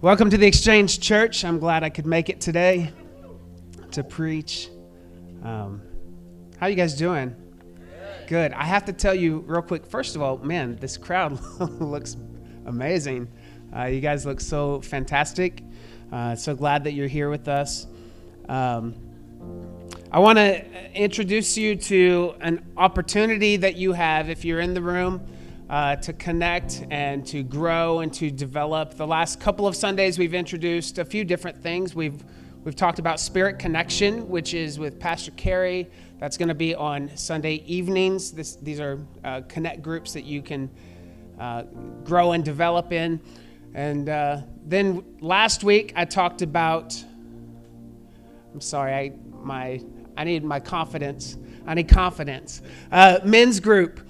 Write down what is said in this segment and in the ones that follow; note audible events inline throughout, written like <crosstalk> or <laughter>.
Welcome to the Exchange Church. I'm glad I could make it today to preach. Um, how you guys doing? Good. I have to tell you real quick. First of all, man, this crowd <laughs> looks amazing. Uh, you guys look so fantastic. Uh, so glad that you're here with us. Um, I want to introduce you to an opportunity that you have if you're in the room uh, to connect and to grow and to develop. The last couple of Sundays, we've introduced a few different things. We've we've talked about Spirit Connection, which is with Pastor Carey. That's going to be on Sunday evenings. This, these are uh, connect groups that you can uh, grow and develop in. And uh, then last week, I talked about. I'm sorry, I my I need my confidence. I need confidence. Uh, men's group.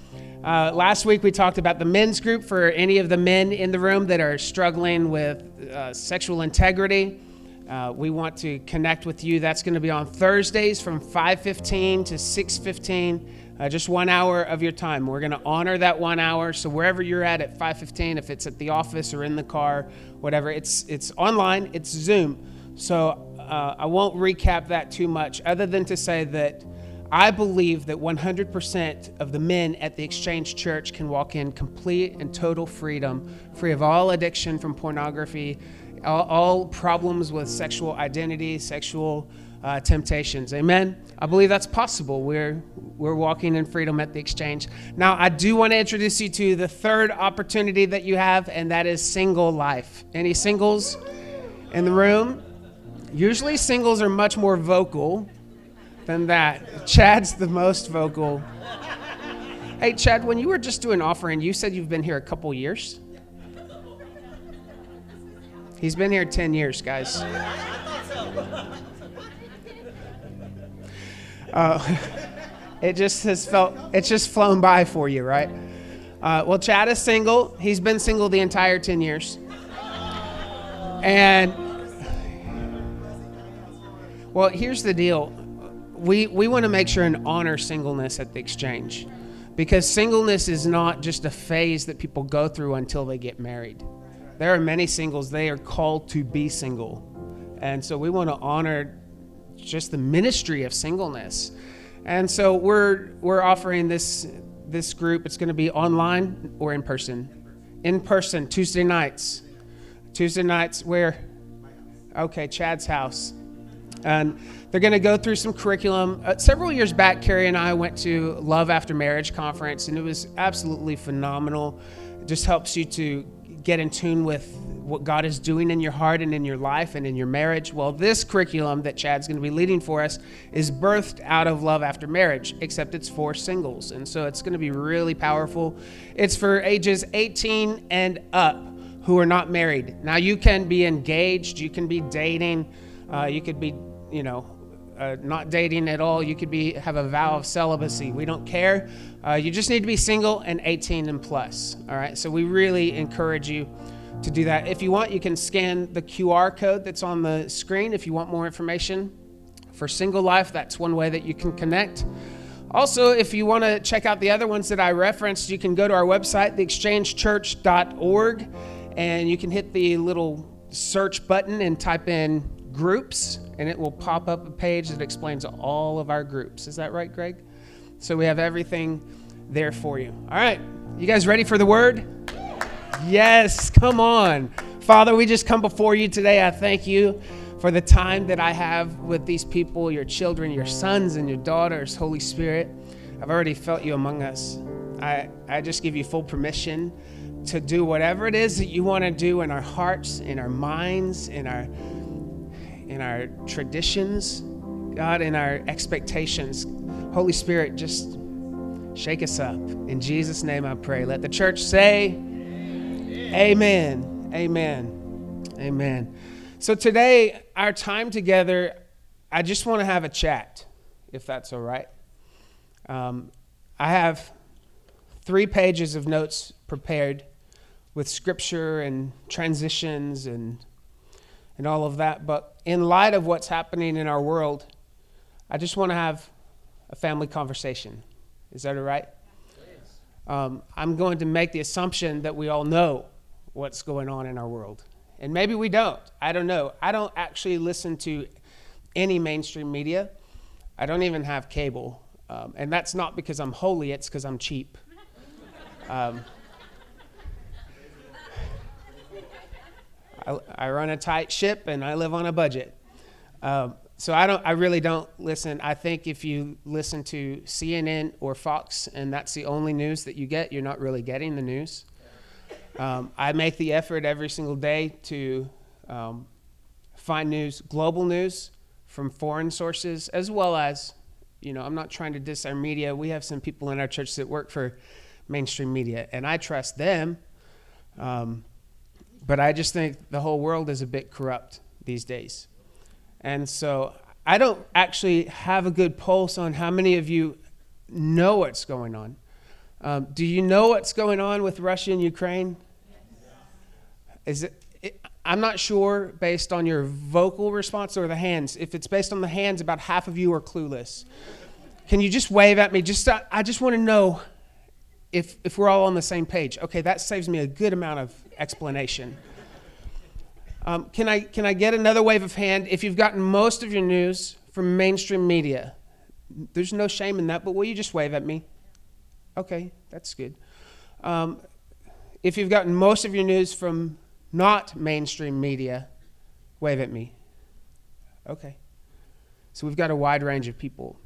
Uh, last week we talked about the men's group for any of the men in the room that are struggling with uh, sexual integrity. Uh, we want to connect with you. That's going to be on Thursdays from 5:15 to 6:15, uh, just one hour of your time. We're going to honor that one hour. So wherever you're at at 5:15, if it's at the office or in the car, whatever, it's it's online. It's Zoom. So uh, I won't recap that too much, other than to say that I believe that 100% of the men at the Exchange Church can walk in complete and total freedom, free of all addiction from pornography, all, all problems with sexual identity, sexual uh, temptations. Amen. I believe that's possible. We're we're walking in freedom at the exchange. Now, I do want to introduce you to the third opportunity that you have, and that is single life. Any singles in the room? Usually, singles are much more vocal than that. Chad's the most vocal. Hey, Chad, when you were just doing offering, you said you've been here a couple years. He's been here 10 years, guys. <laughs> Uh, <laughs> it just has felt, it's just flown by for you, right? Uh, well, Chad is single. He's been single the entire 10 years. And, well, here's the deal we, we want to make sure and honor singleness at the exchange because singleness is not just a phase that people go through until they get married. There are many singles, they are called to be single. And so we want to honor just the ministry of singleness. And so we're we're offering this this group. It's going to be online or in person. In person Tuesday nights. Tuesday nights where okay, Chad's house. And they're going to go through some curriculum. Uh, several years back, Carrie and I went to Love After Marriage conference, and it was absolutely phenomenal. It just helps you to get in tune with what God is doing in your heart and in your life and in your marriage. Well, this curriculum that Chad's going to be leading for us is birthed out of Love After Marriage, except it's for singles. And so it's going to be really powerful. It's for ages 18 and up who are not married. Now, you can be engaged, you can be dating, uh, you could be, you know, uh, not dating at all. You could be have a vow of celibacy. We don't care. Uh, you just need to be single and 18 and plus. All right. So we really encourage you to do that. If you want, you can scan the QR code that's on the screen. If you want more information for single life, that's one way that you can connect. Also, if you want to check out the other ones that I referenced, you can go to our website, theexchangechurch.org, and you can hit the little search button and type in groups, and it will pop up a page that explains all of our groups. Is that right, Greg? So we have everything there for you. All right, you guys ready for the word? Yes, come on. Father, we just come before you today. I thank you for the time that I have with these people, your children, your sons, and your daughters, Holy Spirit. I've already felt you among us. I, I just give you full permission to do whatever it is that you want to do in our hearts, in our minds, in our in our traditions, God, in our expectations. Holy Spirit, just shake us up. In Jesus' name I pray. Let the church say, Amen. Amen. Amen. So today, our time together, I just want to have a chat, if that's all right. Um, I have three pages of notes prepared with scripture and transitions and and all of that. But in light of what's happening in our world, I just want to have a family conversation. Is that all right? Um, I'm going to make the assumption that we all know what's going on in our world. And maybe we don't. I don't know. I don't actually listen to any mainstream media. I don't even have cable. Um, and that's not because I'm holy, it's because I'm cheap. <laughs> Um, I, I, run a tight ship and I live on a budget. Um, so I don't. I really don't listen. I think if you listen to CNN or Fox and that's the only news that you get, you're not really getting the news. Um, I make the effort every single day to um, find news, global news from foreign sources, as well as, you know, I'm not trying to diss our media. We have some people in our church that work for mainstream media, and I trust them. Um, but I just think the whole world is a bit corrupt these days. And so I don't actually have a good pulse on how many of you know what's going on. Um, do you know what's going on with Russia and Ukraine? Is it, it, I'm not sure based on your vocal response or the hands. If it's based on the hands, about half of you are clueless. Can you just wave at me? Just I just want to know if if we're all on the same page. Okay, that saves me a good amount of explanation. Um, can, I, can I get another wave of hand? If you've gotten most of your news from mainstream media, there's no shame in that, but will you just wave at me? Okay, that's good. Um, if you've gotten most of your news from not mainstream media, wave at me. Okay. So we've got a wide range of people.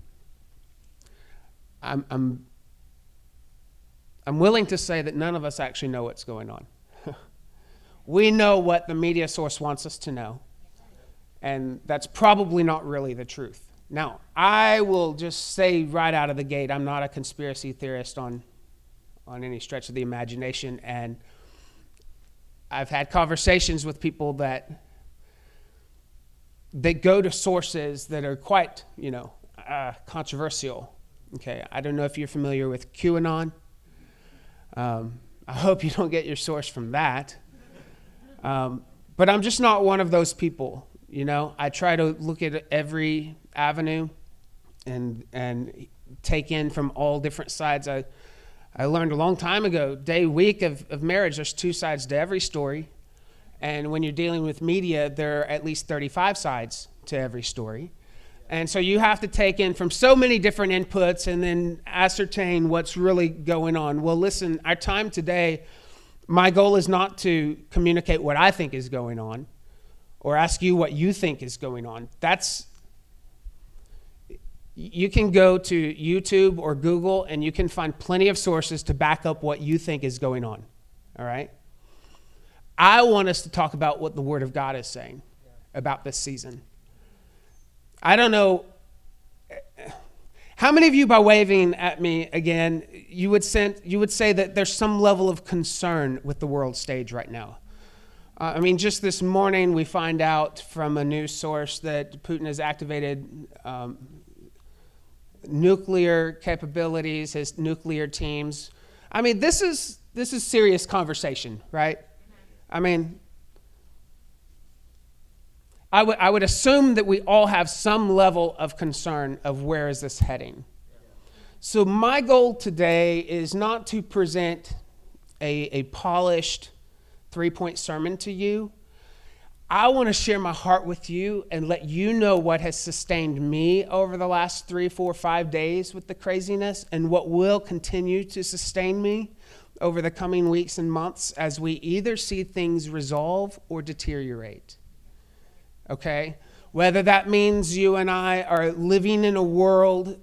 I'm, I'm, I'm willing to say that none of us actually know what's going on we know what the media source wants us to know. And that's probably not really the truth. Now, I will just say right out of the gate, I'm not a conspiracy theorist on, on any stretch of the imagination. And I've had conversations with people that, that go to sources that are quite, you know, uh, controversial. Okay, I don't know if you're familiar with QAnon. Um, I hope you don't get your source from that. Um, but I'm just not one of those people. You know, I try to look at every avenue and and take in from all different sides. I I learned a long time ago, day week of, of marriage, there's two sides to every story. And when you're dealing with media, there are at least 35 sides to every story. And so you have to take in from so many different inputs and then ascertain what's really going on. Well, listen, our time today my goal is not to communicate what I think is going on or ask you what you think is going on. That's you can go to YouTube or Google and you can find plenty of sources to back up what you think is going on. All right? I want us to talk about what the Word of God is saying about this season. I don't know how many of you, by waving at me again, you would, send, you would say that there's some level of concern with the world stage right now? Uh, I mean, just this morning we find out from a news source that Putin has activated um, nuclear capabilities, his nuclear teams. I mean, this is this is serious conversation, right? I mean, I would, I would assume that we all have some level of concern of where is this heading. So my goal today is not to present a, a polished three-point sermon to you. I want to share my heart with you and let you know what has sustained me over the last three, four, five days with the craziness and what will continue to sustain me over the coming weeks and months as we either see things resolve or deteriorate okay? Whether that means you and I are living in a world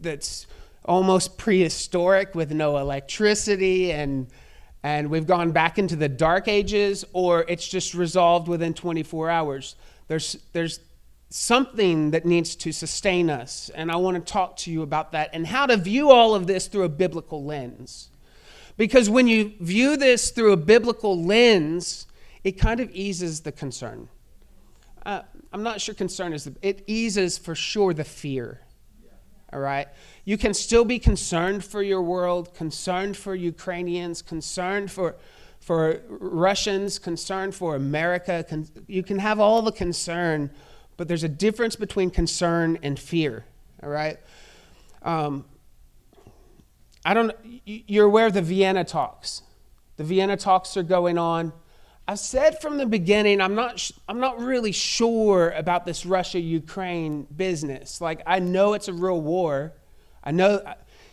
that's almost prehistoric with no electricity and and we've gone back into the dark ages or it's just resolved within 24 hours. There's there's something that needs to sustain us and I want to talk to you about that and how to view all of this through a biblical lens. Because when you view this through a biblical lens, it kind of eases the concern uh, I'm not sure concern is, the, it eases for sure the fear. All right? You can still be concerned for your world, concerned for Ukrainians, concerned for, for Russians, concerned for America. Con- you can have all the concern, but there's a difference between concern and fear. All right? Um, I don't. You're aware of the Vienna talks. The Vienna talks are going on. I've said from the beginning, I'm not, sh- I'm not really sure about this Russia Ukraine business. Like, I know it's a real war. I know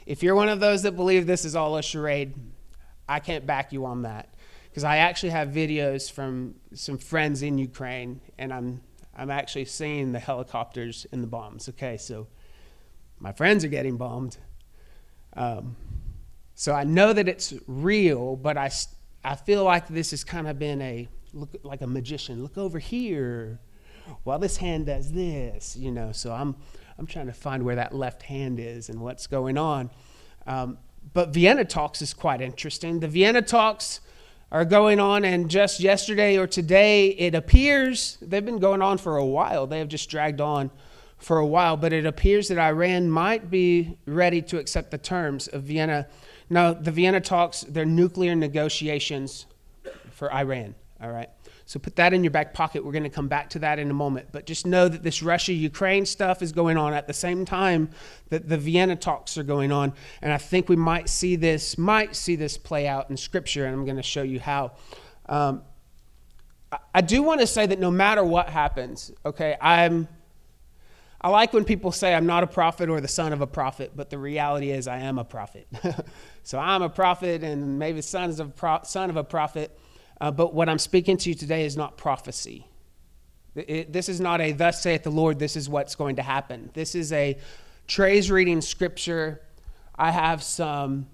if you're one of those that believe this is all a charade, I can't back you on that. Because I actually have videos from some friends in Ukraine, and I'm, I'm actually seeing the helicopters and the bombs. Okay, so my friends are getting bombed. Um, so I know that it's real, but I, I feel like this has kind of been a look like a magician. Look over here while this hand does this, you know. So I'm I'm trying to find where that left hand is and what's going on. Um, but Vienna talks is quite interesting. The Vienna talks are going on, and just yesterday or today, it appears they've been going on for a while. They have just dragged on for a while, but it appears that Iran might be ready to accept the terms of Vienna now, the Vienna talks, they're nuclear negotiations for Iran, all right? So put that in your back pocket. We're going to come back to that in a moment. But just know that this Russia Ukraine stuff is going on at the same time that the Vienna talks are going on. And I think we might see this, might see this play out in Scripture, and I'm going to show you how. Um, I do want to say that no matter what happens, okay, I'm I like when people say I'm not a prophet or the son of a prophet, but the reality is I am a prophet. <laughs> so I'm a prophet and maybe son of a, pro- son of a prophet, uh, but what I'm speaking to you today is not prophecy. It, this is not a thus saith the Lord, this is what's going to happen. This is a Trey's reading scripture. I have some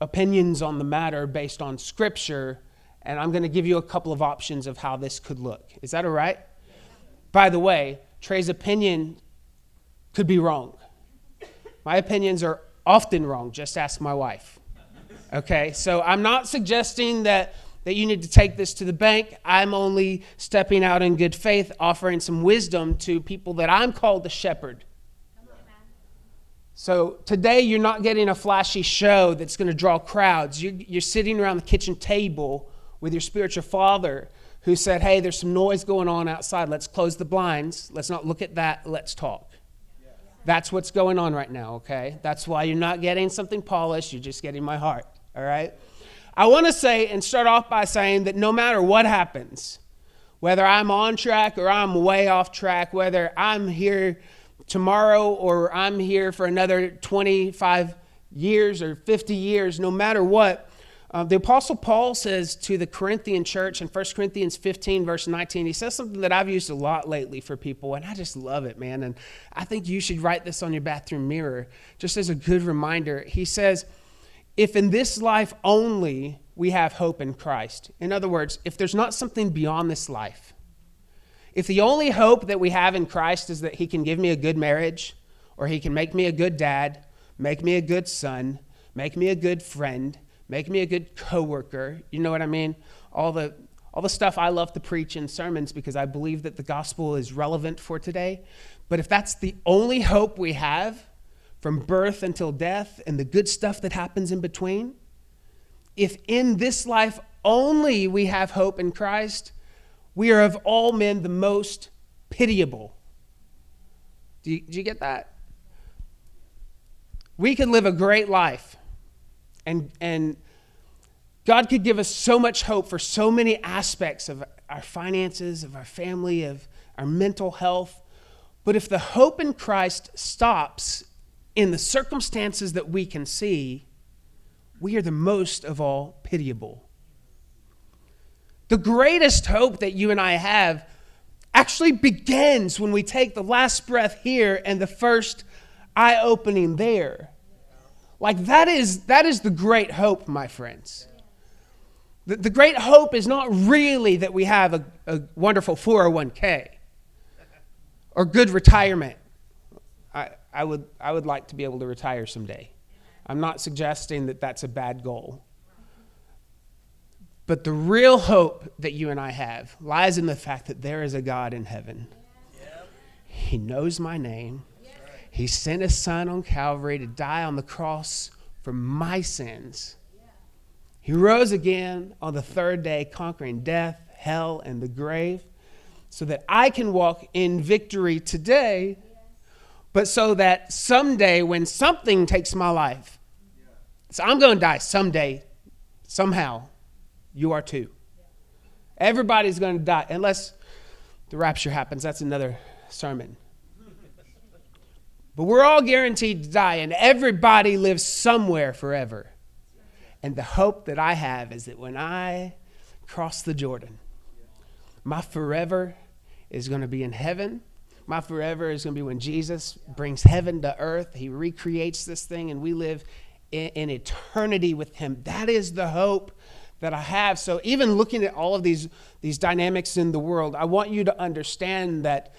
opinions on the matter based on scripture, and I'm going to give you a couple of options of how this could look. Is that all right? By the way, Trey's opinion could be wrong. My opinions are often wrong. Just ask my wife. Okay, so I'm not suggesting that, that you need to take this to the bank. I'm only stepping out in good faith, offering some wisdom to people that I'm called to shepherd. So today, you're not getting a flashy show that's going to draw crowds. You're, you're sitting around the kitchen table with your spiritual father who said, Hey, there's some noise going on outside. Let's close the blinds. Let's not look at that. Let's talk. That's what's going on right now, okay? That's why you're not getting something polished, you're just getting my heart, all right? I want to say and start off by saying that no matter what happens, whether I'm on track or I'm way off track, whether I'm here tomorrow or I'm here for another 25 years or 50 years, no matter what, uh, the Apostle Paul says to the Corinthian church in 1 Corinthians 15, verse 19, he says something that I've used a lot lately for people, and I just love it, man. And I think you should write this on your bathroom mirror just as a good reminder. He says, If in this life only we have hope in Christ, in other words, if there's not something beyond this life, if the only hope that we have in Christ is that he can give me a good marriage, or he can make me a good dad, make me a good son, make me a good friend, make me a good coworker. You know what I mean? All the all the stuff I love to preach in sermons because I believe that the gospel is relevant for today. But if that's the only hope we have from birth until death and the good stuff that happens in between, if in this life only we have hope in Christ, we are of all men the most pitiable. Do you, do you get that? We could live a great life and, and God could give us so much hope for so many aspects of our finances, of our family, of our mental health. But if the hope in Christ stops in the circumstances that we can see, we are the most of all pitiable. The greatest hope that you and I have actually begins when we take the last breath here and the first eye opening there. Like that is that is the great hope, my friends. The, the great hope is not really that we have a, a wonderful 401k or good retirement. I, I, would, I would like to be able to retire someday. I'm not suggesting that that's a bad goal. But the real hope that you and I have lies in the fact that there is a God in heaven. He knows my name. He sent his son on Calvary to die on the cross for my sins. He rose again on the third day, conquering death, hell, and the grave, so that I can walk in victory today, but so that someday when something takes my life, so I'm going to die someday, somehow, you are too. Everybody's going to die unless the rapture happens. That's another sermon. But we're all guaranteed to die, and everybody lives somewhere forever. And the hope that I have is that when I cross the Jordan, my forever is going to be in heaven. My forever is going to be when Jesus brings heaven to earth. He recreates this thing, and we live in, in eternity with Him. That is the hope that I have. So even looking at all of these these dynamics in the world, I want you to understand that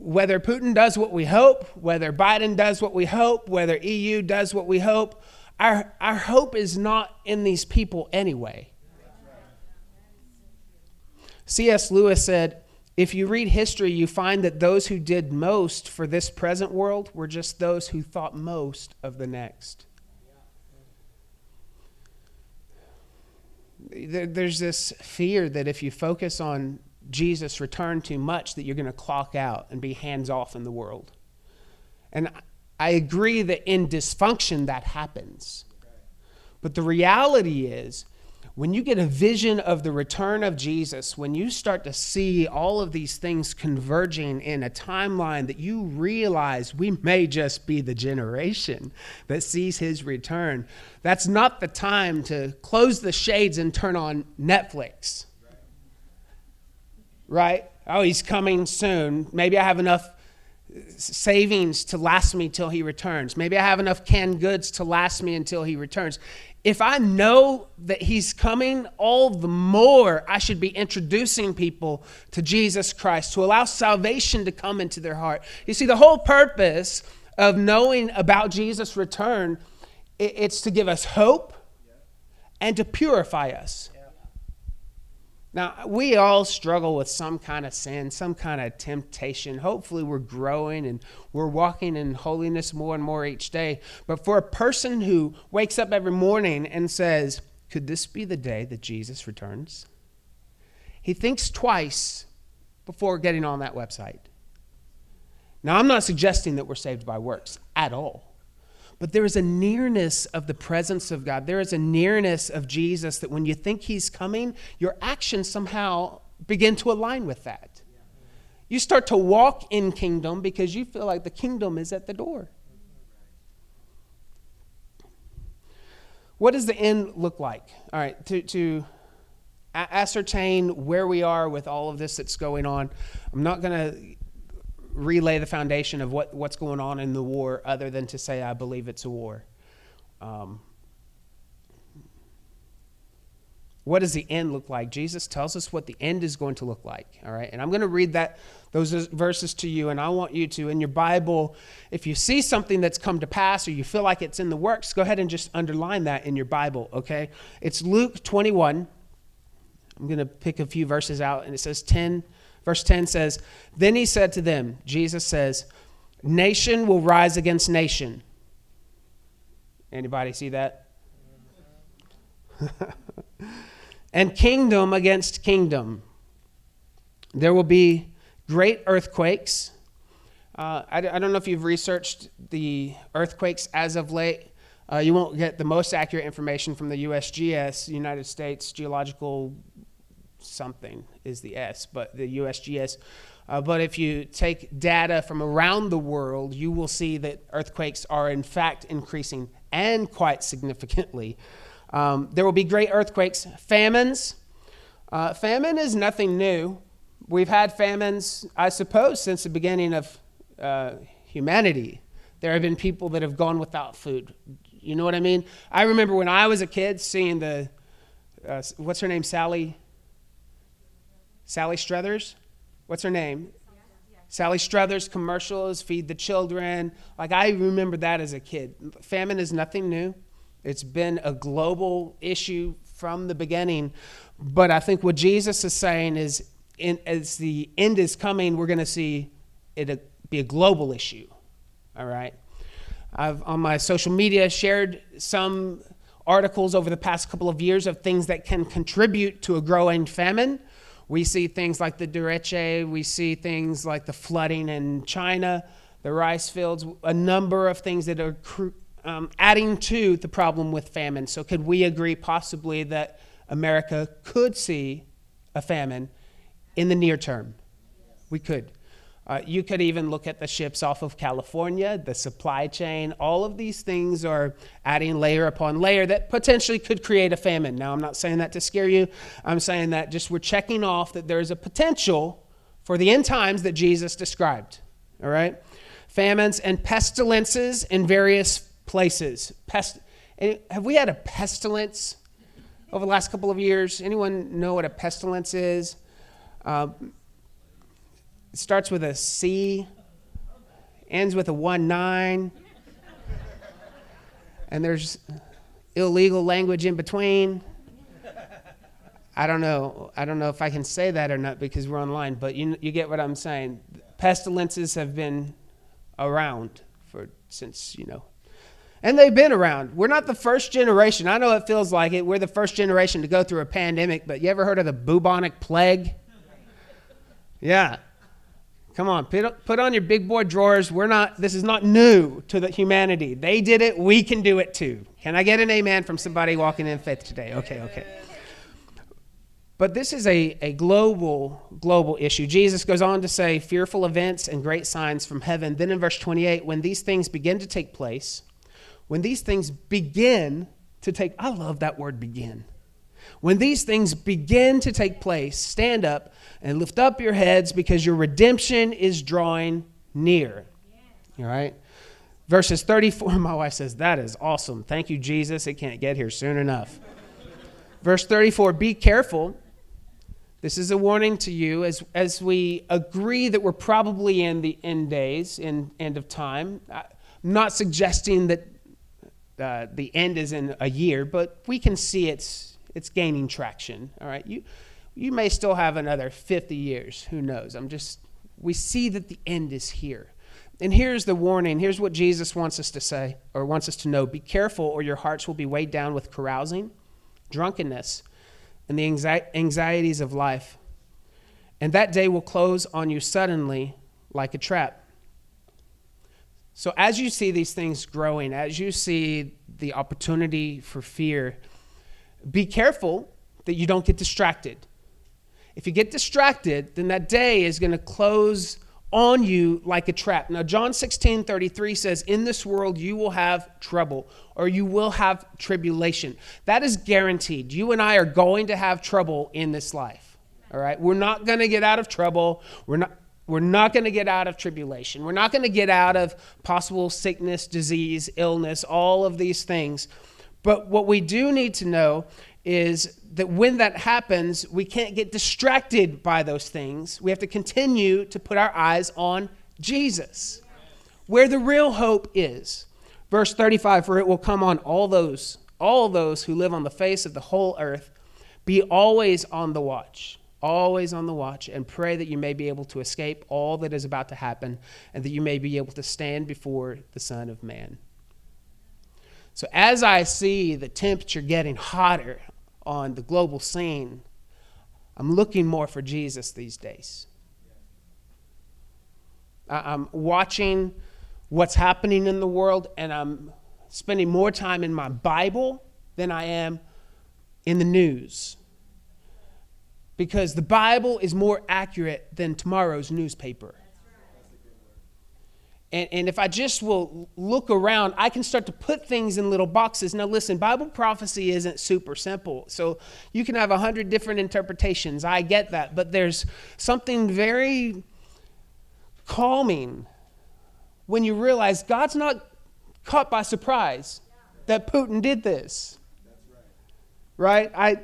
whether Putin does what we hope, whether Biden does what we hope, whether EU does what we hope, our our hope is not in these people anyway. C.S. Lewis said, if you read history, you find that those who did most for this present world were just those who thought most of the next. there's this fear that if you focus on Jesus' return too much, that you're going to clock out and be hands off in the world. And I agree that in dysfunction that happens. But the reality is, when you get a vision of the return of Jesus, when you start to see all of these things converging in a timeline that you realize we may just be the generation that sees his return, that's not the time to close the shades and turn on Netflix. Right? Oh, he's coming soon. Maybe I have enough savings to last me till he returns. Maybe I have enough canned goods to last me until he returns if I know that He's coming, all the more I should be introducing people to Jesus Christ to allow salvation to come into their heart. You see, the whole purpose of knowing about Jesus' return, it's to give us hope and to purify us. Now, we all struggle with some kind of sin, some kind of temptation. Hopefully, we're growing and we're walking in holiness more and more each day. But for a person who wakes up every morning and says, Could this be the day that Jesus returns? He thinks twice before getting on that website. Now, I'm not suggesting that we're saved by works at all. But there is a nearness of the presence of God. There is a nearness of Jesus that when you think He's coming, your actions somehow begin to align with that. You start to walk in kingdom because you feel like the kingdom is at the door. What does the end look like? All right, to, to ascertain where we are with all of this that's going on, I'm not going to relay the foundation of what, what's going on in the war other than to say, I believe it's a war. Um, what does the end look like? Jesus tells us what the end is going to look like. All right, and I'm going to read that those verses to you, and I want you to, in your Bible, if you see something that's come to pass or you feel like it's in the works, go ahead and just underline that in your Bible. Okay, it's Luke 21. I'm going to pick a few verses out, and it says 10 Verse 10 says, Then he said to them, Jesus says, Nation will rise against nation. Anybody see that? <laughs> and kingdom against kingdom. There will be great earthquakes. Uh, I, I, don't know if you've researched the earthquakes as of late. Uh, you won't get the most accurate information from the USGS, United States Geological something is the S, but the USGS. Uh, but if you take data from around the world, you will see that earthquakes are in fact increasing and quite significantly. Um, there will be great earthquakes, famines. Uh, famine is nothing new. We've had famines, I suppose, since the beginning of uh, humanity. There have been people that have gone without food. You know what I mean? I remember when I was a kid seeing the, uh, what's her name, Sally Sally Struthers, what's her name? Sally Struthers commercials, Feed the Children. Like I remember that as a kid. Famine is nothing new. It's been a global issue from the beginning. But I think what Jesus is saying is in, as the end is coming, we're going to see it be a global issue. All right? I've on my social media shared some articles over the past couple of years of things that can contribute to a growing famine. We see things like the derecho, we see things like the flooding in China, the rice fields, a number of things that are um, adding to the problem with famine. So, could we agree possibly that America could see a famine in the near term. We could. Uh, you could even look at the ships off of California, the supply chain. All of these things are adding layer upon layer that potentially could create a famine. Now, I'm not saying that to scare you. I'm saying that just we're checking off that there's a potential for the end times that Jesus described. All right? Famines and pestilences in various places. Pest- have we had a pestilence over the last couple of years? Anyone know what a pestilence is? Um, it starts with a C, ends with a 1 9, and there's illegal language in between. I don't know. I don't know if I can say that or not because we're online, but you, you get what I'm saying. Pestilences have been around for since, you know, and they've been around. We're not the first generation. I know it feels like it. We're the first generation to go through a pandemic, but you ever heard of the bubonic plague? Yeah. Come on, put on your big boy drawers. We're not, this is not new to the humanity. They did it, we can do it too. Can I get an amen from somebody walking in faith today? Okay, okay. But this is a, a global, global issue. Jesus goes on to say, fearful events and great signs from heaven. Then in verse 28, when these things begin to take place, when these things begin to take, I love that word begin. When these things begin to take place, stand up and lift up your heads because your redemption is drawing near. All right? Verses 34, <laughs> my wife says, That is awesome. Thank you, Jesus. It can't get here soon enough. Verse 34 Be careful. This is a warning to you as, as we agree that we're probably in the end days, in end of time. I'm not suggesting that uh, the end is in a year, but we can see it's, it's gaining traction. All right? You, you may still have another 50 years. Who knows? I'm just, we see that the end is here. And here's the warning. Here's what Jesus wants us to say, or wants us to know Be careful, or your hearts will be weighed down with carousing, drunkenness, and the anxieties of life. And that day will close on you suddenly like a trap. So, as you see these things growing, as you see the opportunity for fear, be careful that you don't get distracted. If you get distracted, then that day is going to close on you like a trap. Now, John 16 33 says, In this world you will have trouble or you will have tribulation. That is guaranteed. You and I are going to have trouble in this life. All right? We're not going to get out of trouble. We're not. We're not going to get out of tribulation. We're not going to get out of possible sickness, disease, illness, all of these things. But what we do need to know is that when that happens, we can't get distracted by those things. We have to continue to put our eyes on Jesus, where the real hope is. Verse 35 For it will come on all those, all those who live on the face of the whole earth. Be always on the watch, always on the watch, and pray that you may be able to escape all that is about to happen and that you may be able to stand before the Son of Man. So, as I see the temperature getting hotter on the global scene, I'm looking more for Jesus these days. I'm watching what's happening in the world, and I'm spending more time in my Bible than I am in the news. Because the Bible is more accurate than tomorrow's newspaper. And, and if I just will look around, I can start to put things in little boxes. Now, listen, Bible prophecy isn't super simple. So you can have a hundred different interpretations. I get that. But there's something very calming when you realize God's not caught by surprise that Putin did this. Right? I,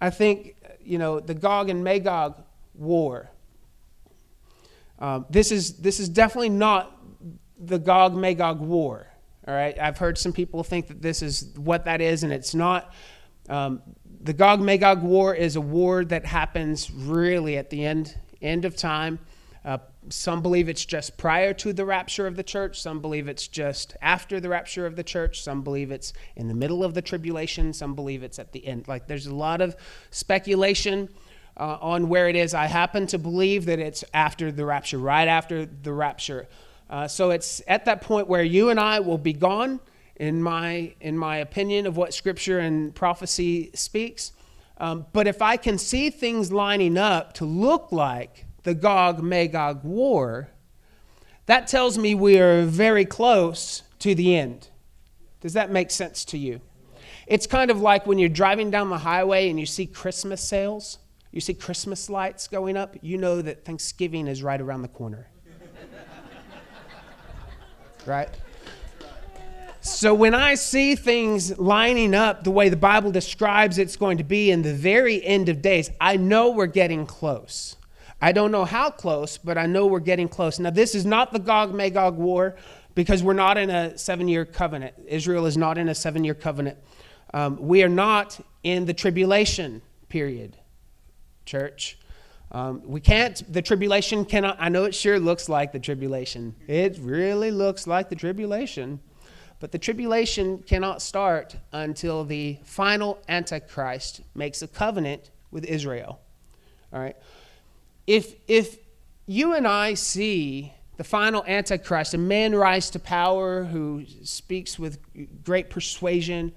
I think, you know, the Gog and Magog war um, this, is, this is definitely not the Gog Magog war. All right, I've heard some people think that this is what that is, and it's not. Um, the Gog Magog war is a war that happens really at the end end of time. Uh, some believe it's just prior to the rapture of the church. Some believe it's just after the rapture of the church. Some believe it's in the middle of the tribulation. Some believe it's at the end. Like there's a lot of speculation uh, on where it is. I happen to believe that it's after the rapture, right after the rapture. Uh, so it's at that point where you and I will be gone, in my, in my opinion of what Scripture and prophecy speaks. Um, but if I can see things lining up to look like the Gog Magog war, that tells me we are very close to the end. Does that make sense to you? It's kind of like when you're driving down the highway and you see Christmas sales, you see Christmas lights going up, you know that Thanksgiving is right around the corner. <laughs> right? So when I see things lining up the way the Bible describes it's going to be in the very end of days, I know we're getting close. I don't know how close, but I know we're getting close. Now, this is not the Gog Magog war because we're not in a seven year covenant. Israel is not in a seven year covenant. Um, we are not in the tribulation period, church. Um, we can't, the tribulation cannot, I know it sure looks like the tribulation. It really looks like the tribulation. But the tribulation cannot start until the final Antichrist makes a covenant with Israel. All right? If, if you and I see the final Antichrist, a man rise to power who speaks with great persuasion,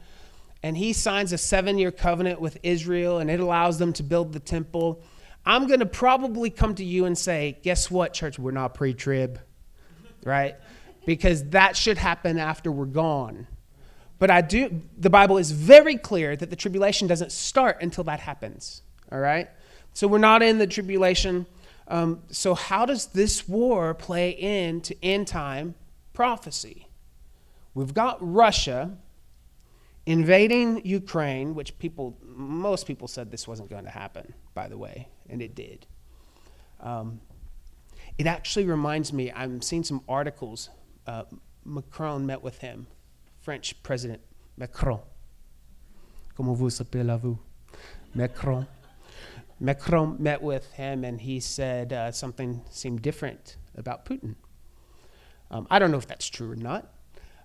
and he signs a seven year covenant with Israel and it allows them to build the temple, I'm going to probably come to you and say, Guess what, church? We're not pre trib, right? because that should happen after we're gone. But I do, the Bible is very clear that the tribulation doesn't start until that happens. All right? So we're not in the tribulation. Um, so, how does this war play into end time prophecy? We've got Russia invading Ukraine, which people, most people said this wasn't going to happen, by the way, and it did. Um, it actually reminds me, I'm seeing some articles uh, Macron met with him, French President Macron. Comment vous appelez-vous? Macron. Macron met with him and he said uh, something seemed different about Putin. Um, I don't know if that's true or not.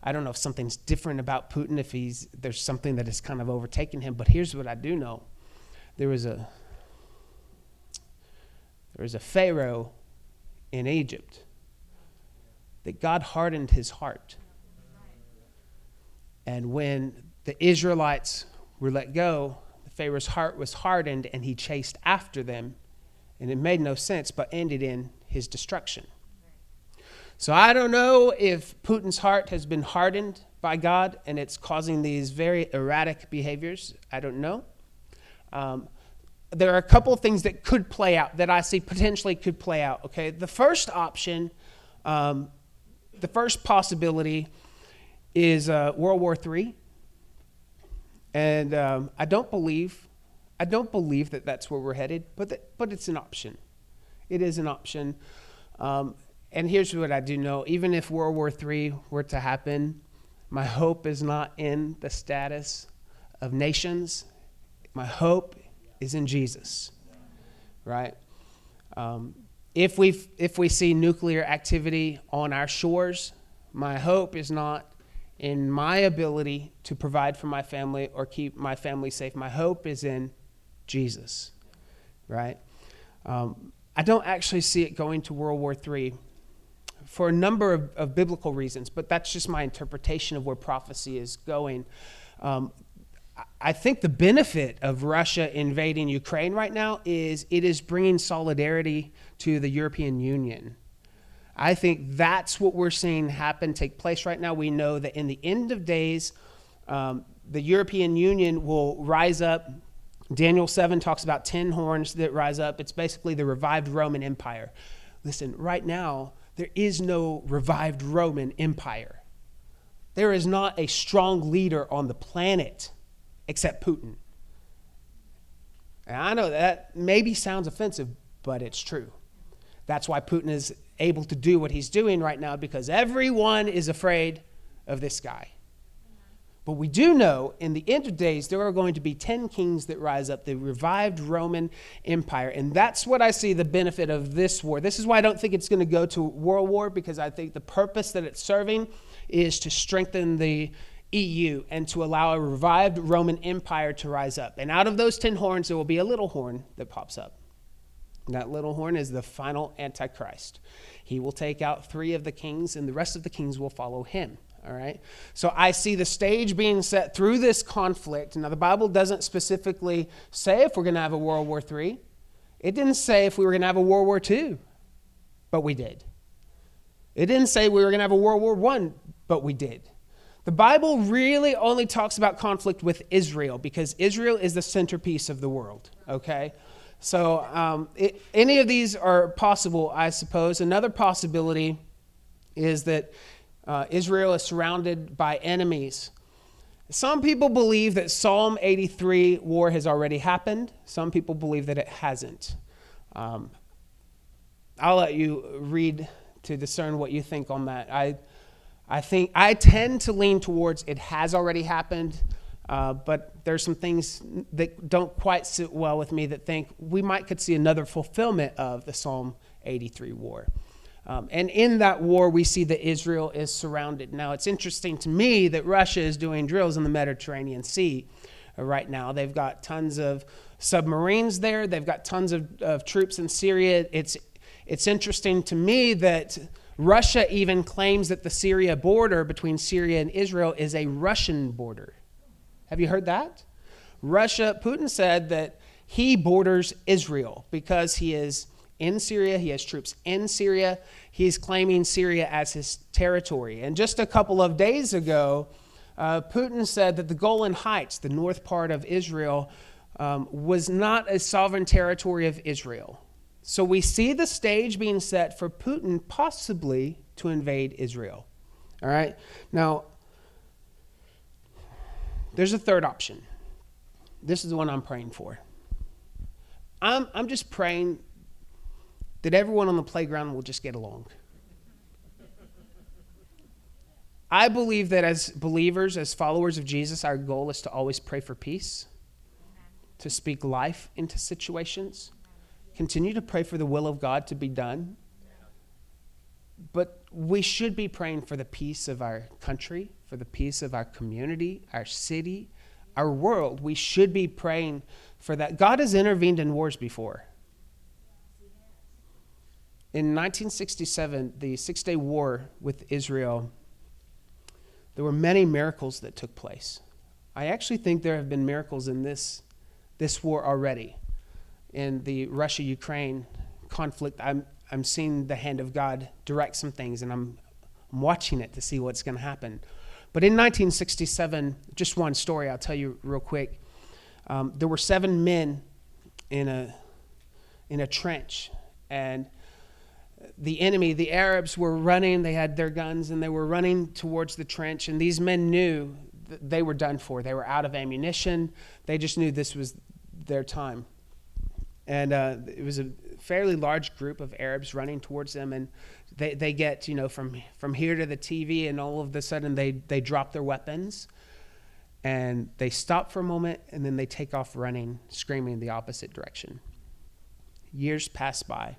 I don't know if something's different about Putin, if he's, there's something that has kind of overtaken him. But here's what I do know there was a, there was a Pharaoh in Egypt that God hardened his heart. And when the Israelites were let go, the Pharaoh's heart was hardened and he chased after them. And it made no sense, but ended in his destruction. So I don't know if Putin's heart has been hardened by God and it's causing these very erratic behaviors. I don't know. Um, there are a couple of things that could play out that I see potentially could play out. Okay, the first option um, the first possibility is uh, World War III. And um, I don't believe, I don't believe that that's where we're headed, but, but it's an option. It is an option. Um, and here's what I do know even if World War III were to happen, my hope is not in the status of nations. My hope is in Jesus, right? Um, if we if we see nuclear activity on our shores, my hope is not in my ability to provide for my family or keep my family safe. My hope is in Jesus, right? Um, I don't actually see it going to World War III for a number of, of, biblical reasons, but that's just my interpretation of where prophecy is going. Um, I think the benefit of Russia invading Ukraine right now is it is bringing solidarity to the European Union. I think that's what we're seeing happen, take place right now. We know that in the end of days, um, the European Union will rise up. Daniel 7 talks about 10 horns that rise up. It's basically the revived Roman Empire. Listen, right now, there is no revived Roman Empire. There is not a strong leader on the planet except Putin. And I know that maybe sounds offensive, but it's true. That's why Putin is able to do what he's doing right now because everyone is afraid of this guy. But we do know in the end of days, there are going to be 10 kings that rise up, the revived Roman Empire. And that's what I see the benefit of this war. This is why I don't think it's going to go to world war, because I think the purpose that it's serving is to strengthen the EU and to allow a revived Roman Empire to rise up. And out of those 10 horns, there will be a little horn that pops up. That little horn is the final Antichrist. He will take out three of the kings, and the rest of the kings will follow him. All right. So I see the stage being set through this conflict. Now, the Bible doesn't specifically say if we're going to have a World War III, it didn't say if we were going to have a World War II, but we did. It didn't say we were going to have a World War I, but we did. The Bible really only talks about conflict with Israel because Israel is the centerpiece of the world, okay? So um, it, any of these are possible, I suppose. Another possibility is that uh, Israel is surrounded by enemies. Some people believe that Psalm 83 war has already happened. Some people believe that it hasn't. Um, I'll let you read to discern what you think on that. I, I think I tend to lean towards it has already happened, uh, but there's some things that don't quite sit well with me that think we might could see another fulfillment of the Psalm 83 war. Um, and in that war, we see that Israel is surrounded. Now, it's interesting to me that Russia is doing drills in the Mediterranean Sea uh, right now. They've got tons of submarines there, they've got tons of, of troops in Syria. It's, it's interesting to me that Russia even claims that the Syria border between Syria and Israel is a Russian border. Have you heard that? Russia, Putin said that he borders Israel because he is in Syria. He has troops in Syria. He's claiming Syria as his territory. And just a couple of days ago, uh, Putin said that the Golan Heights, the north part of Israel, um, was not a sovereign territory of Israel. So we see the stage being set for Putin possibly to invade Israel. All right? Now, there's a third option. This is the one I'm praying for. I'm, I'm just praying that everyone on the playground will just get along. I believe that as believers, as followers of Jesus, our goal is to always pray for peace, to speak life into situations, continue to pray for the will of God to be done. But we should be praying for the peace of our country, for the peace of our community, our city, our world. We should be praying for that. God has intervened in wars before. In 1967, the Six Day War with Israel, there were many miracles that took place. I actually think there have been miracles in this, this war already. In the Russia Ukraine conflict, I'm, I'm seeing the hand of God direct some things, and I'm, I'm watching it to see what's going to happen. But in 1967, just one story I'll tell you real quick. Um, there were seven men in a, in a trench, and the enemy, the Arabs, were running. They had their guns and they were running towards the trench. And these men knew they were done for. They were out of ammunition. They just knew this was their time. And uh, it was a fairly large group of Arabs running towards them. And they, they get, you know, from, from here to the TV, and all of a sudden they, they drop their weapons and they stop for a moment and then they take off running, screaming the opposite direction. Years pass by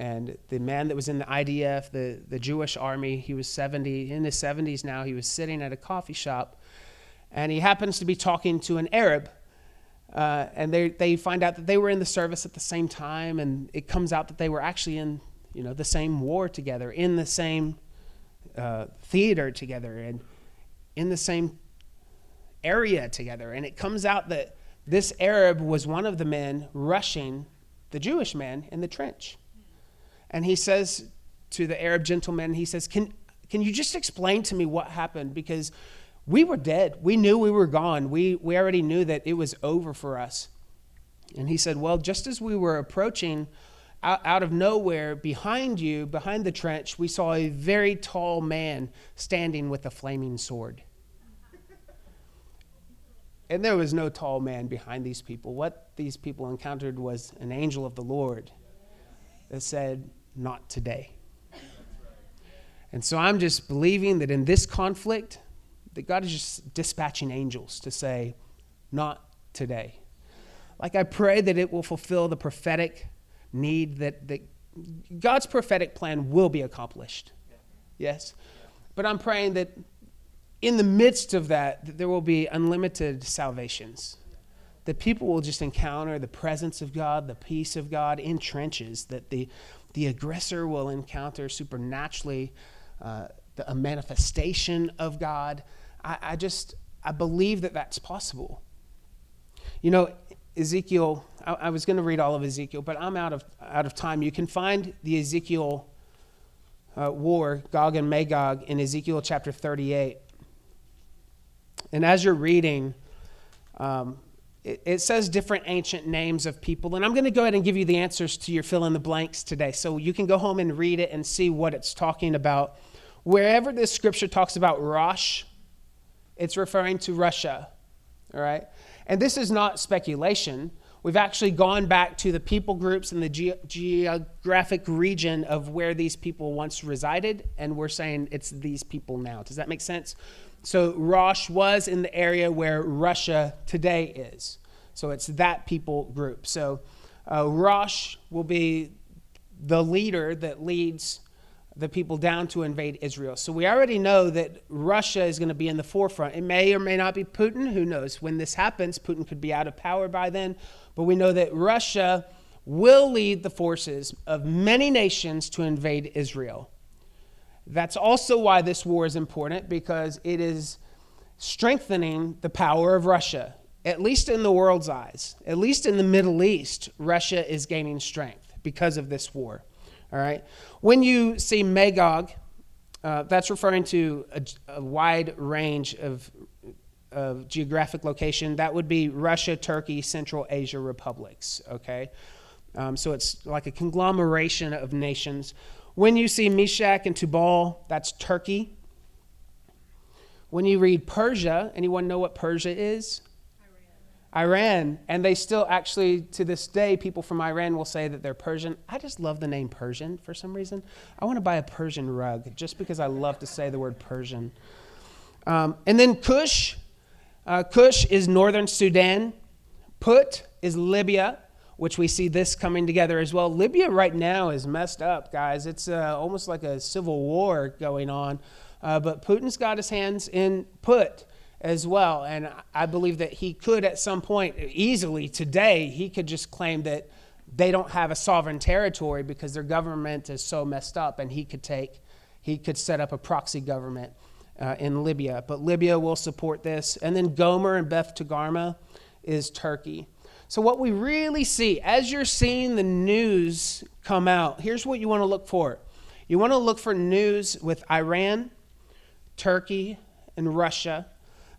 and the man that was in the IDF, the, the Jewish army, he was 70, in his 70s now, he was sitting at a coffee shop, and he happens to be talking to an Arab. Uh, and they, they find out that they were in the service at the same time, and it comes out that they were actually in you know, the same war together, in the same uh, theater together, and in the same area together. And it comes out that this Arab was one of the men rushing the Jewish man in the trench and he says to the Arab gentleman, he says, Can, can you just explain to me what happened? Because we were dead. We knew we were gone. We, we already knew that it was over for us. And he said, Well, just as we were approaching out, out of nowhere, behind you, behind the trench, we saw a very tall man standing with a flaming sword. and there was no tall man behind these people. What these people encountered was an angel of the Lord that said, not today. And so I'm just believing that in this conflict, that God is just dispatching angels to say, not today. Like I pray that it will fulfill the prophetic need that, that God's prophetic plan will be accomplished. Yes. But I'm praying that in the midst of that, that there will be unlimited salvations. That people will just encounter the presence of God, the peace of God in trenches, that the the aggressor will encounter supernaturally uh, the a manifestation of God. I, I just, I believe that that's possible. You know, Ezekiel, I, I was going to read all of Ezekiel, but I'm out of, out of time. You can find the Ezekiel uh, war, Gog and Magog, in Ezekiel chapter 38. And as you're reading, um, it, says different ancient names of people. And I'm going to go ahead and give you the answers to your fill in the blanks today. So you can go home and read it and see what it's talking about. Wherever this scripture talks about Rosh, it's referring to Russia. All right? And this is not speculation. We've actually gone back to the people groups and the ge- geographic region of where these people once resided, and we're saying it's these people now. Does that make sense? So Rosh was in the area where Russia today is. So it's that people group. So uh, Rosh will be the leader that leads the people down to invade Israel. So we already know that Russia is going to be in the forefront. It may or may not be Putin. Who knows? When this happens, Putin could be out of power by then. But we know that Russia will lead the forces of many nations to invade Israel. That's also why this war is important because it is strengthening the power of Russia, at least in the world's eyes. At least in the Middle East, Russia is gaining strength because of this war. All right? When you see Magog, uh, that's referring to a, a wide range of, of geographic location. That would be Russia, Turkey, Central Asia republics. Okay? Um, so it's like a conglomeration of nations. When you see Meshech and Tubal, that's Turkey. When you read Persia, anyone know what Persia is? Iran. Iran. And they still actually, to this day, people from Iran will say that they're Persian. I just love the name Persian for some reason. I want to buy a Persian rug just because I love to say the word Persian. Um, and then Kush. Uh, Cush is northern Sudan. Put is Libya which we see this coming together as well. Libya right now is messed up, guys. It's uh, almost like a civil war going on. Uh, but Putin's got his hands in Put as well. And I believe that he could, at some point, easily today, he could just claim that they don't have a sovereign territory because their government is so messed up, and he could take, he could set up a proxy government uh, in Libya. But Libya will support this. And then Gomer and Beth Togarmah is Turkey. So, what we really see as you're seeing the news come out, here's what you want to look for. You want to look for news with Iran, Turkey, and Russia.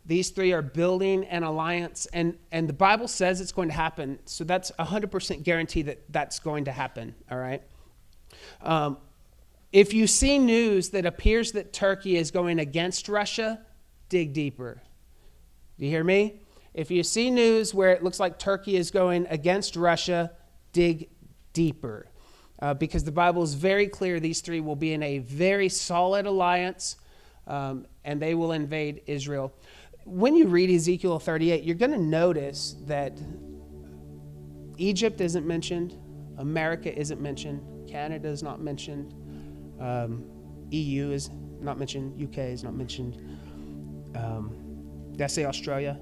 These three are building an alliance, and, and the Bible says it's going to happen. So that's 100% guarantee that that's going to happen, all right? Um, if you see news that appears that Turkey is going against Russia, dig deeper. Do you hear me? If you see news where it looks like Turkey is going against Russia, dig deeper. Uh, because the Bible is very clear these three will be in a very solid alliance um, and they will invade Israel. When you read Ezekiel 38, you're going to notice that Egypt isn't mentioned, America isn't mentioned, Canada is not mentioned, um, EU is not mentioned, UK is not mentioned. Um, did I say Australia?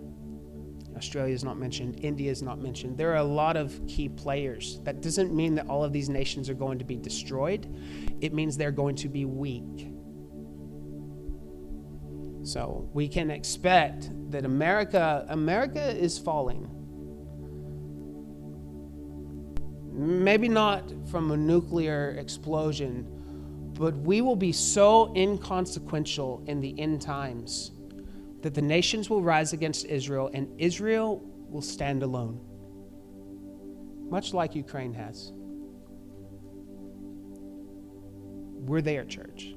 Australia is not mentioned, India is not mentioned. There are a lot of key players. That doesn't mean that all of these nations are going to be destroyed, it means they're going to be weak. So we can expect that America America is falling. Maybe not from a nuclear explosion, but we will be so inconsequential in the end times that the nations will rise against Israel and Israel will stand alone, much like Ukraine has. We're there, church.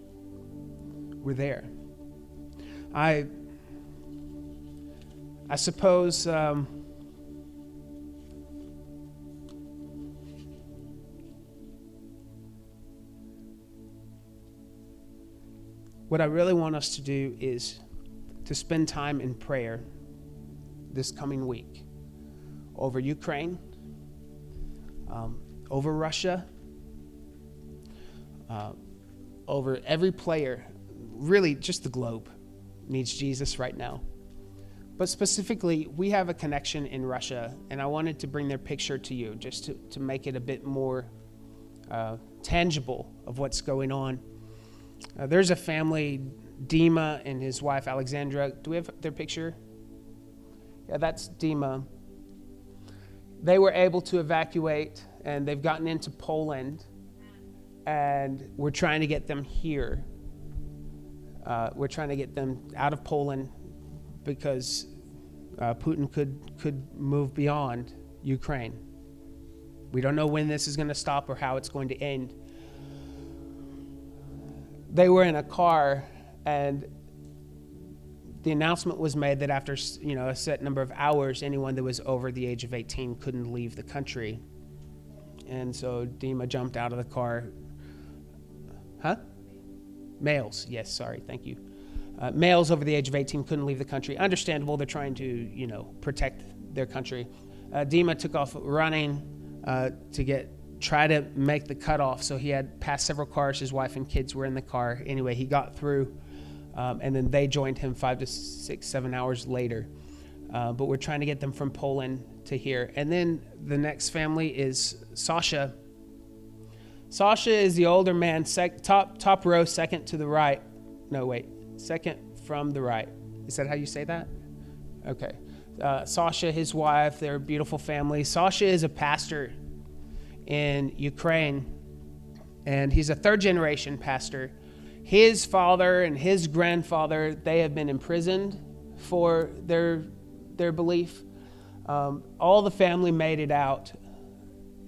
We're there. I, I suppose. Um, what I really want us to do is to spend time in prayer this coming week over Ukraine, um, over Russia, uh, over every player, really just the globe needs Jesus right now. But specifically, we have a connection in Russia, and I wanted to bring their picture to you just to, to make it a bit more uh, tangible of what's going on. Uh, there's a family, Dima and his wife Alexandra. Do we have their picture? Yeah, that's Dima. They were able to evacuate and they've gotten into Poland, and we're trying to get them here. Uh, we're trying to get them out of Poland because uh, Putin could could move beyond Ukraine. We don't know when this is going to stop or how it's going to end. They were in a car, and the announcement was made that after you know a set number of hours, anyone that was over the age of 18 couldn't leave the country. And so Dima jumped out of the car. Huh? Males, yes, sorry, thank you. Uh, males over the age of 18 couldn't leave the country. Understandable, they're trying to, you know, protect their country. Uh, Dima took off running uh, to get try to make the cutoff. So he had passed several cars. His wife and kids were in the car. Anyway, he got through, um, and then they joined him five to six, seven hours later. Uh, but we're trying to get them from Poland to here. And then the next family is Sasha. Sasha is the older man, sec- top top row, second to the right. No, wait, second from the right. Is that how you say that? Okay. Uh, Sasha, his wife, their beautiful family. Sasha is a pastor in Ukraine, and he's a third generation pastor. His father and his grandfather, they have been imprisoned for their, their belief. Um, all the family made it out.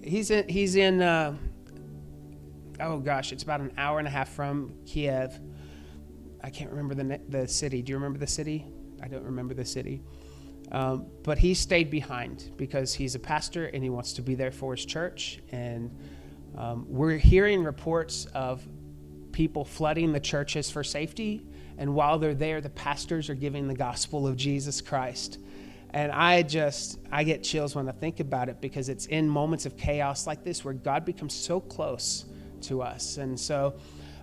He's in, he's in uh, oh gosh, it's about an hour and a half from Kiev. I can't remember the, the city. Do you remember the city? I don't remember the city. Um, but he stayed behind because he's a pastor and he wants to be there for his church. And um, we're hearing reports of people flooding the churches for safety. And while they're there, the pastors are giving the gospel of Jesus Christ. And I just, I get chills when I think about it because it's in moments of chaos like this where God becomes so close to us. And so,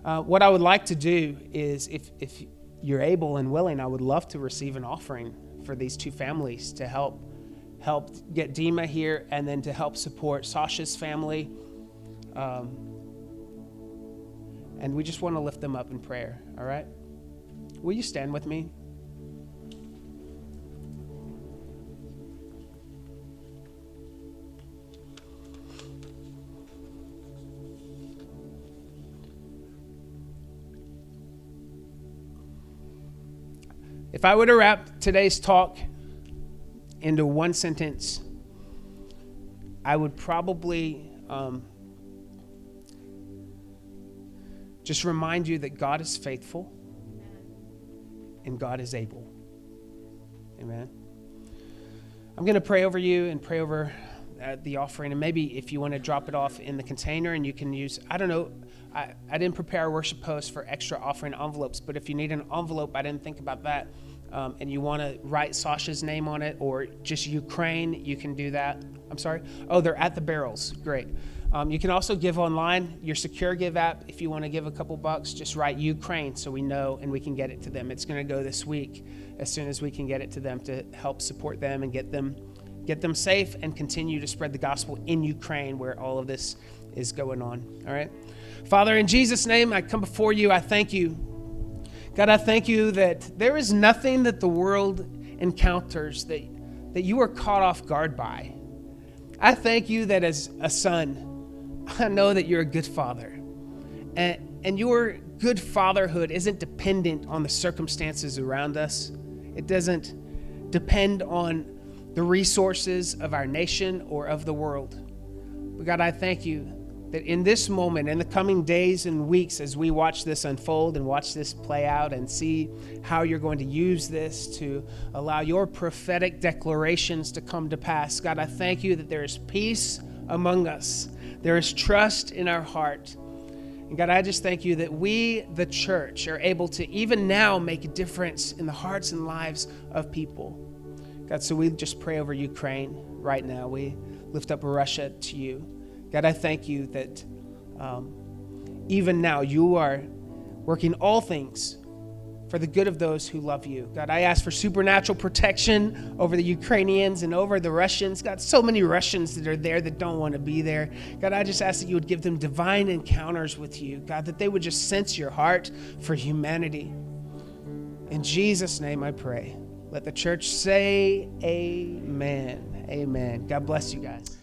uh, what I would like to do is, if, if you're able and willing, I would love to receive an offering for these two families to help help get Dima here and then to help support Sasha's family. Um, and we just want to lift them up in prayer, all right? Will you stand with me? If I were to wrap today's talk into one sentence, I would probably um, just remind you that God is faithful and God is able. Amen. I'm going to pray over you and pray over uh, the offering. And maybe if you want to drop it off in the container and you can use, I don't know, I, I didn't prepare a worship post for extra offering envelopes, but if you need an envelope, I didn't think about that. Um, and you want to write Sasha's name on it or just Ukraine, you can do that. I'm sorry. Oh, they're at the barrels. Great. Um, you can also give online your Secure Give app. If you want to give a couple bucks, just write Ukraine so we know and we can get it to them. It's going to go this week as soon as we can get it to them to help support them and get them get them safe and continue to spread the gospel in Ukraine where all of this is going on. All right. Father, in Jesus' name, I come before you. I thank you. God, I thank you that there is nothing that the world encounters that, that you are caught off guard by. I thank you that as a son, I know that you're a good father. And, and your good fatherhood isn't dependent on the circumstances around us, it doesn't depend on the resources of our nation or of the world. But God, I thank you that in this moment, in the coming days and weeks, as we watch this unfold and watch this play out and see how you're going to use this to allow your prophetic declarations to come to pass, God, I thank you that there is peace among us, there is trust in our heart. And God, I just thank you that we, the church, are able to even now make a difference in the hearts and lives of people. God, so we just pray over Ukraine right now. We lift up Russia to you. God, I thank you that um, even now you are working all things for the good of those who love you. God, I ask for supernatural protection over the Ukrainians and over the Russians. God, so many Russians that are there that don't want to be there. God, I just ask that you would give them divine encounters with you. God, that they would just sense your heart for humanity. In Jesus' name I pray. Let the church say amen. Amen. God bless you guys.